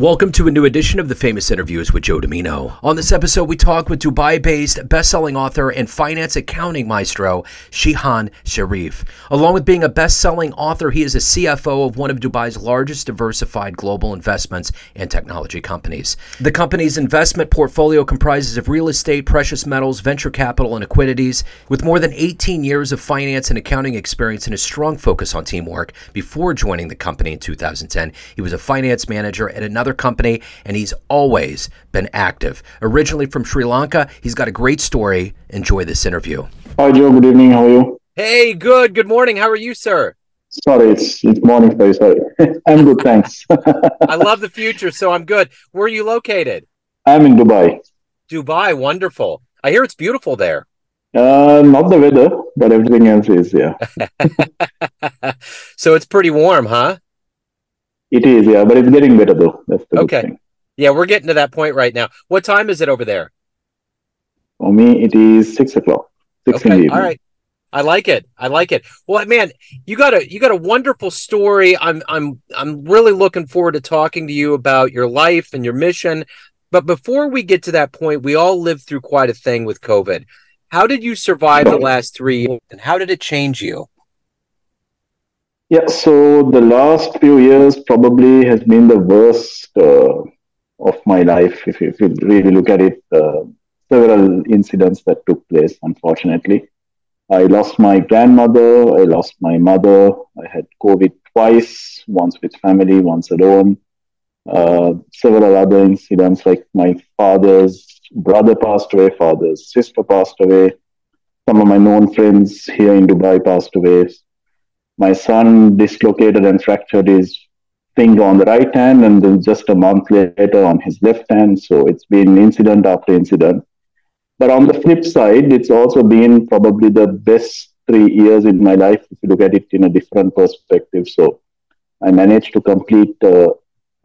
Welcome to a new edition of the Famous Interviews with Joe Dimino. On this episode, we talk with Dubai based best selling author and finance accounting maestro, Shihan Sheriff. Along with being a best selling author, he is a CFO of one of Dubai's largest diversified global investments and technology companies. The company's investment portfolio comprises of real estate, precious metals, venture capital, and equities. With more than 18 years of finance and accounting experience and a strong focus on teamwork, before joining the company in 2010, he was a finance manager at another company, and he's always been active. Originally from Sri Lanka, he's got a great story. Enjoy this interview. Hi, Joe. Good evening. How are you? Hey, good. Good morning. How are you, sir? Sorry, it's it's morning for you. Sorry. I'm good, thanks. I love the future, so I'm good. Where are you located? I'm in Dubai. Dubai, wonderful. I hear it's beautiful there. Uh, not the weather, but everything else is, yeah. so it's pretty warm, huh? It is, yeah, but it's getting better though. That's the okay. Yeah, we're getting to that point right now. What time is it over there? For me, it is six o'clock. Six okay. All right. I like it. I like it. Well, man, you got a you got a wonderful story. I'm I'm I'm really looking forward to talking to you about your life and your mission. But before we get to that point, we all lived through quite a thing with COVID. How did you survive the last three years, and how did it change you? Yeah, so the last few years probably has been the worst uh, of my life. If you, if you, really look at it, uh, several incidents that took place, unfortunately. I lost my grandmother, I lost my mother, I had COVID twice, once with family, once alone. Uh, several other incidents like my father's brother passed away, father's sister passed away. Some of my known friends here in Dubai passed away my son dislocated and fractured his finger on the right hand and then just a month later on his left hand. So it's been incident after incident. But on the flip side it's also been probably the best three years in my life if you look at it in a different perspective. So i managed to complete uh,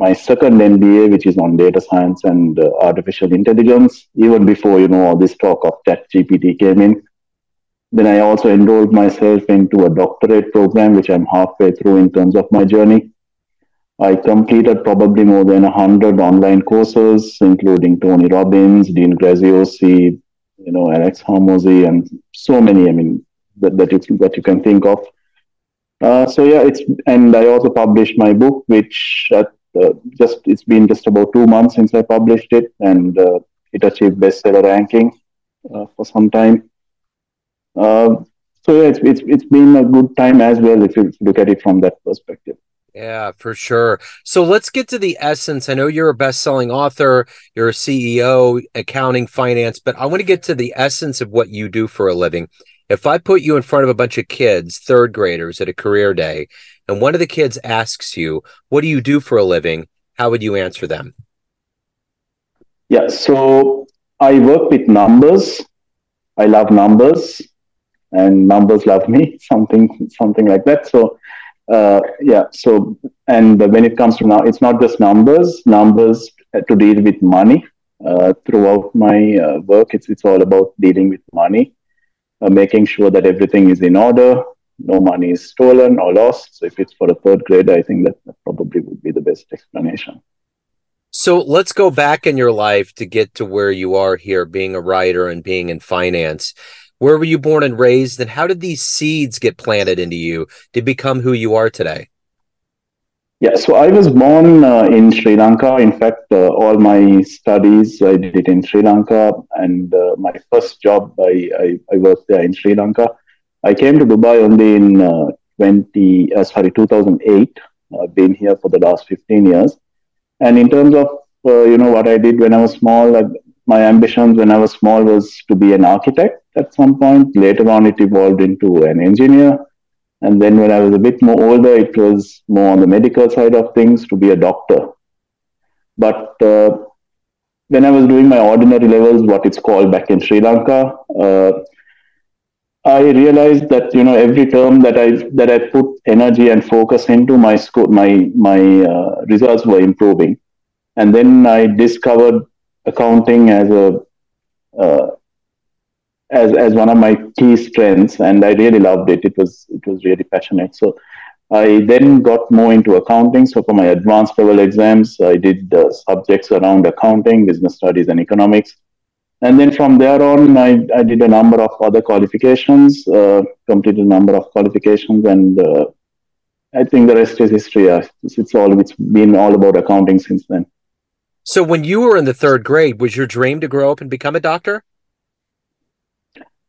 my second mba which is on data science and uh, artificial intelligence even before you know all this talk of chat gpt came in then I also enrolled myself into a doctorate program, which I'm halfway through in terms of my journey. I completed probably more than 100 online courses, including Tony Robbins, Dean Graziosi, you know, Alex Hormozi, and so many, I mean, that, that, you, that you can think of. Uh, so yeah, it's, and I also published my book, which uh, just, it's been just about two months since I published it, and uh, it achieved bestseller ranking uh, for some time. Uh, so yeah, it's, it's it's been a good time as well if you look at it from that perspective. Yeah, for sure. So let's get to the essence. I know you're a best-selling author, you're a CEO, accounting, finance, but I want to get to the essence of what you do for a living. If I put you in front of a bunch of kids, third graders at a career day, and one of the kids asks you, "What do you do for a living?" How would you answer them? Yeah, so I work with numbers. I love numbers and numbers love me, something something like that. So uh, yeah, so and when it comes to now, it's not just numbers. Numbers to deal with money. Uh, throughout my uh, work, it's it's all about dealing with money, uh, making sure that everything is in order, no money is stolen or lost. So if it's for a third grade, I think that, that probably would be the best explanation. So let's go back in your life to get to where you are here, being a writer and being in finance. Where were you born and raised, and how did these seeds get planted into you to become who you are today? Yeah, so I was born uh, in Sri Lanka. In fact, uh, all my studies I did it in Sri Lanka, and uh, my first job I, I, I, worked there in Sri Lanka. I came to Dubai only in uh, 20 uh, sorry 2008. I've been here for the last 15 years. And in terms of uh, you know what I did when I was small, my ambitions when I was small was to be an architect at some point. Later on, it evolved into an engineer. And then when I was a bit more older, it was more on the medical side of things to be a doctor. But uh, when I was doing my ordinary levels, what it's called back in Sri Lanka, uh, I realized that you know every term that I that I put energy and focus into, my school, my my uh, results were improving. And then I discovered accounting as a uh, as as one of my key strengths, and I really loved it. It was it was really passionate. So I then got more into accounting. So for my advanced level exams, I did the subjects around accounting, business studies, and economics. And then from there on, I, I did a number of other qualifications, uh, completed a number of qualifications, and uh, I think the rest is history. It's, it's all it's been all about accounting since then. So when you were in the third grade, was your dream to grow up and become a doctor?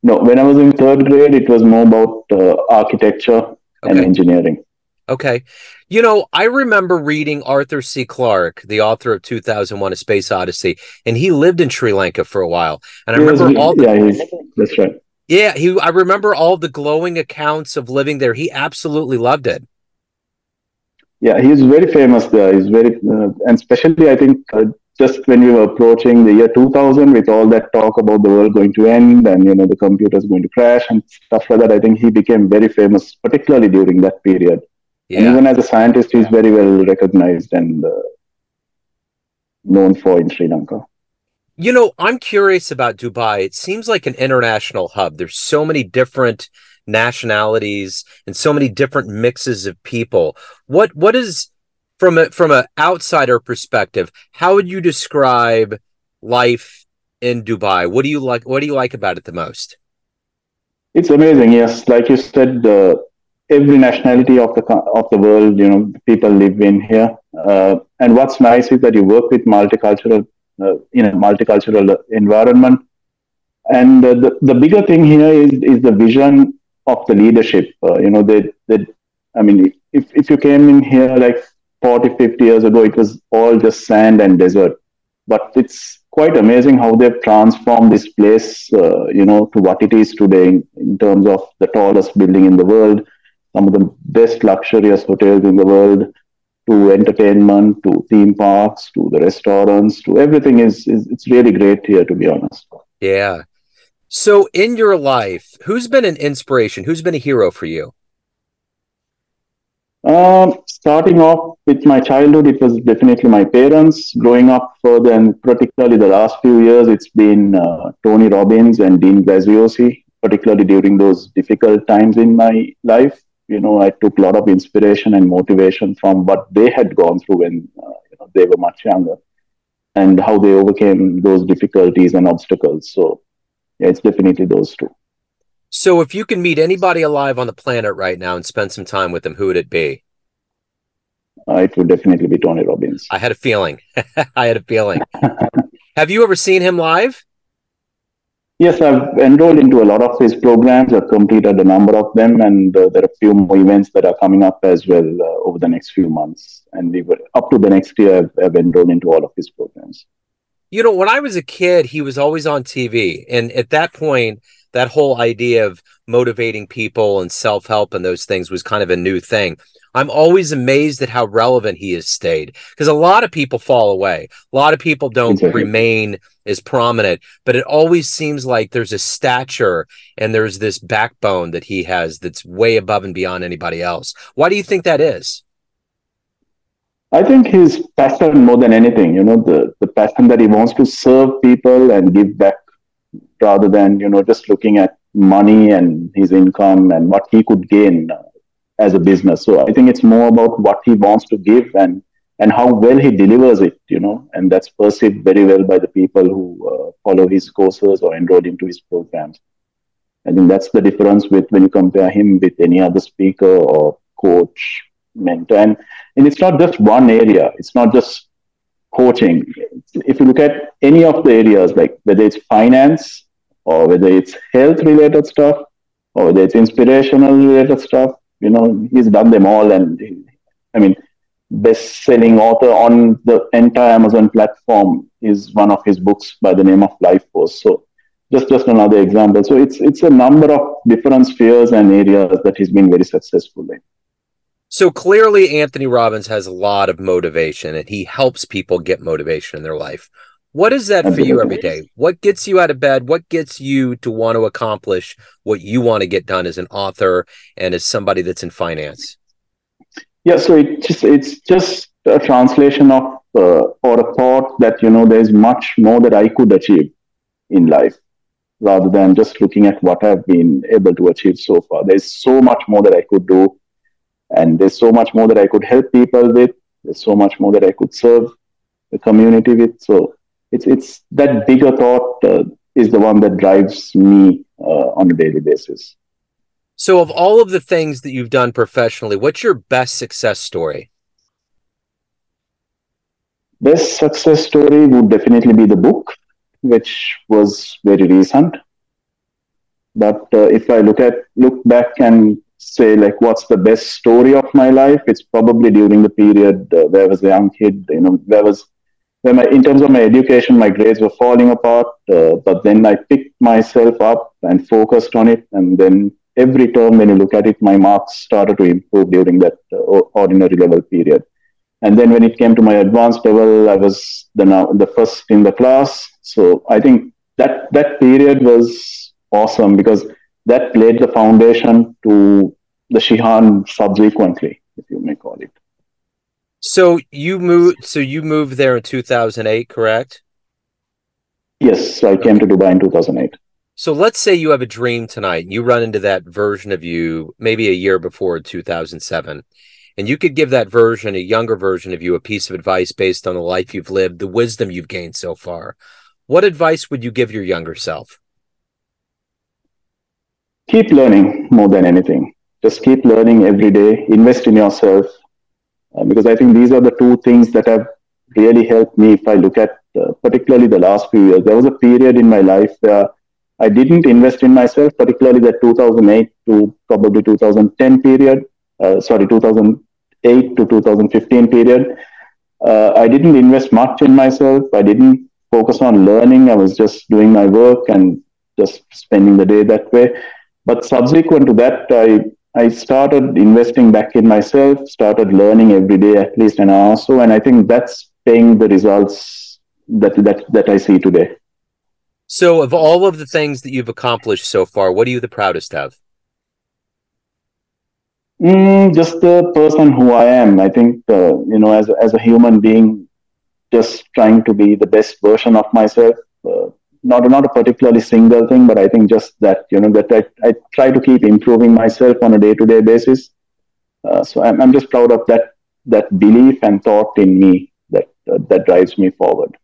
No, when I was in third grade, it was more about uh, architecture okay. and engineering. Okay. You know, I remember reading Arthur C. Clarke, the author of 2001 A Space Odyssey, and he lived in Sri Lanka for a while. And I remember all the, Yeah, that's right. Yeah, he I remember all the glowing accounts of living there. He absolutely loved it. Yeah, he's very famous there. He's very uh, and especially I think uh, just when we were approaching the year 2000 with all that talk about the world going to end and you know the computers going to crash and stuff like that, I think he became very famous, particularly during that period. Yeah. And even as a scientist, he's very well recognized and uh, known for in Sri Lanka. You know, I'm curious about Dubai. It seems like an international hub. There's so many different nationalities and so many different mixes of people. What what is from a from an outsider perspective? How would you describe life in Dubai? What do you like? What do you like about it the most? It's amazing. Yes, like you said, the every nationality of the of the world, you know, people live in here. Uh, and what's nice is that you work with multicultural uh, in a multicultural environment. And uh, the the bigger thing here is is the vision of the leadership. Uh, you know, they, they I mean, if if you came in here like 40, 50 years ago, it was all just sand and desert. But it's quite amazing how they've transformed this place, uh, you know, to what it is today in, in terms of the tallest building in the world some of the best luxurious hotels in the world to entertainment to theme parks to the restaurants to everything is, is it's really great here to be honest yeah so in your life who's been an inspiration who's been a hero for you um, starting off with my childhood, it was definitely my parents. Growing up further, and particularly the last few years, it's been uh, Tony Robbins and Dean Graziosi, particularly during those difficult times in my life you know, I took a lot of inspiration and motivation from what they had gone through when uh, you know, they were much younger and how they overcame those difficulties and obstacles. So, yeah, it's definitely those two. So, if you can meet anybody alive on the planet right now and spend some time with them, who would it be? Uh, it would definitely be Tony Robbins. I had a feeling. I had a feeling. Have you ever seen him live? Yes, I've enrolled into a lot of his programs. I've completed a number of them, and uh, there are a few more events that are coming up as well uh, over the next few months. And we were, up to the next year, I've, I've enrolled into all of his programs. You know, when I was a kid, he was always on TV, and at that point, that whole idea of motivating people and self help and those things was kind of a new thing. I'm always amazed at how relevant he has stayed because a lot of people fall away. A lot of people don't exactly. remain as prominent, but it always seems like there's a stature and there's this backbone that he has that's way above and beyond anybody else. Why do you think that is? I think his passion more than anything, you know, the, the passion that he wants to serve people and give back rather than, you know, just looking at money and his income and what he could gain as a business. So I think it's more about what he wants to give and and how well he delivers it, you know, and that's perceived very well by the people who uh, follow his courses or enroll into his programs. I think that's the difference with when you compare him with any other speaker or coach, mentor, and and it's not just one area. It's not just coaching. If you look at any of the areas, like whether it's finance or whether it's health related stuff or whether it's inspirational related stuff, you know, he's done them all. And I mean, best-selling author on the entire Amazon platform is one of his books by the name of Life Force. So just just another example. So it's it's a number of different spheres and areas that he's been very successful in. So clearly, Anthony Robbins has a lot of motivation, and he helps people get motivation in their life. What is that for you every day? What gets you out of bed? What gets you to want to accomplish what you want to get done as an author and as somebody that's in finance? Yeah, so it just it's just a translation of uh, or a thought that you know there's much more that I could achieve in life rather than just looking at what I've been able to achieve so far. There's so much more that I could do, And there's so much more that I could help people with. There's so much more that I could serve the community with. So it's it's that bigger thought uh, is the one that drives me uh, on a daily basis. So, of all of the things that you've done professionally, what's your best success story? Best success story would definitely be the book, which was very recent. But uh, if I look at look back and say like what's the best story of my life, it's probably during the period uh, where I was a young kid. You know, where was where my in terms of my education, my grades were falling apart. Uh, but then I picked myself up and focused on it, and then every term when you look at it, my marks started to improve during that uh, ordinary level period. And then when it came to my advanced level, I was the now the first in the class. So I think that that period was awesome because that laid the foundation to the Shihan subsequently, if you may call it. So you moved. So you moved there in two thousand eight, correct? Yes, I came to Dubai in two thousand eight. So let's say you have a dream tonight. You run into that version of you maybe a year before 2007, and you could give that version, a younger version of you, a piece of advice based on the life you've lived, the wisdom you've gained so far. What advice would you give your younger self? Keep learning more than anything. Just keep learning every day. Invest in yourself. Uh, because I think these are the two things that have really helped me. If I look at uh, particularly the last few years, there was a period in my life where I didn't invest in myself, particularly the 2008 to probably 2010 period. Uh, sorry, 2008 to 2015 period. Uh, I didn't invest much in myself. I didn't focus on learning. I was just doing my work and just spending the day that way. But subsequent to that, I I started investing back in myself, started learning every day at least an hour or so, and I think that's paying the results that that that I see today. So, of all of the things that you've accomplished so far, what are you the proudest of? Mm, just the person who I am. I think, uh, you know, as, as a human being, just trying to be the best version of myself. Uh, not, not a particularly single thing, but I think just that, you know, that I, I try to keep improving myself on a day to day basis. Uh, so I'm, I'm just proud of that, that belief and thought in me that, uh, that drives me forward.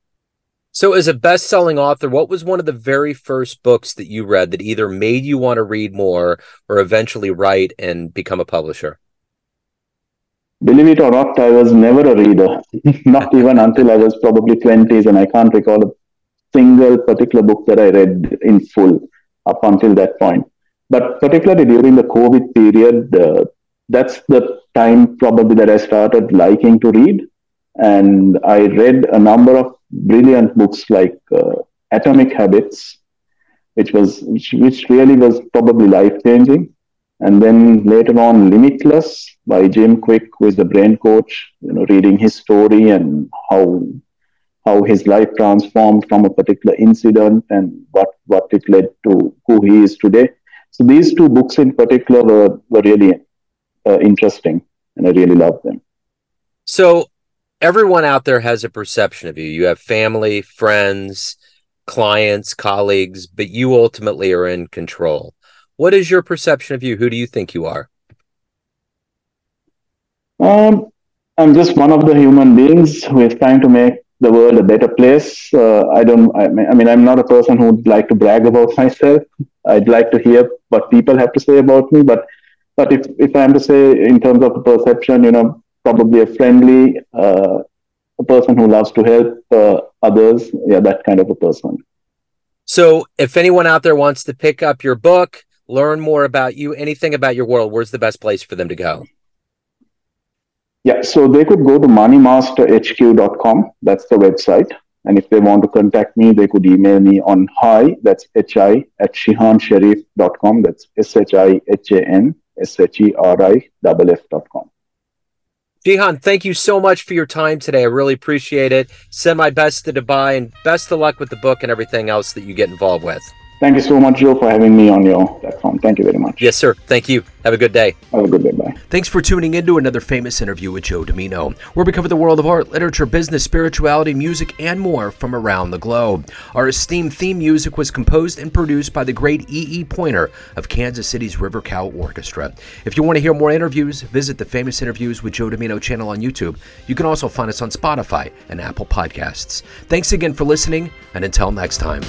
So, as a best selling author, what was one of the very first books that you read that either made you want to read more or eventually write and become a publisher? Believe it or not, I was never a reader, not even until I was probably 20s, and I can't recall single particular book that I read in full up until that point. But particularly during the COVID period, uh, that's the time probably that I started liking to read. And I read a number of brilliant books like uh, Atomic Habits, which was which, which really was probably life changing. And then later on, Limitless by Jim Kwik, who is the brain coach. You know, reading his story and how how his life transformed from a particular incident and what what it led to who he is today. So these two books in particular were were really uh, interesting, and I really loved them. So everyone out there has a perception of you. You have family, friends, clients, colleagues, but you ultimately are in control. What is your perception of you? Who do you think you are? Um, I'm just one of the human beings who is trying to make the world a better place. Uh, I don't. I mean, I mean, I'm not a person who would like to brag about myself. I'd like to hear what people have to say about me. But, but if if I'm to say in terms of perception, you know, probably a friendly, uh, a person who loves to help uh, others. Yeah, that kind of a person. So, if anyone out there wants to pick up your book, learn more about you, anything about your world, where's the best place for them to go? Yeah, so they could go to moneymasterhq.com. That's the website. And if they want to contact me, they could email me on hi, that's hi, at shihansherif.com. That's S H I H A N S H E R I F.com. Shihan, thank you so much for your time today. I really appreciate it. Send my best to Dubai and best of luck with the book and everything else that you get involved with. Thank you so much, Joe, for having me on your platform. Thank you very much. Yes, sir. Thank you. Have a good day. Have a good day. Bye. Thanks for tuning in to another famous interview with Joe Dimino, where we cover the world of art, literature, business, spirituality, music, and more from around the globe. Our esteemed theme music was composed and produced by the great E. E. Pointer of Kansas City's River Cow Orchestra. If you want to hear more interviews, visit the Famous Interviews with Joe Dimino channel on YouTube. You can also find us on Spotify and Apple Podcasts. Thanks again for listening, and until next time.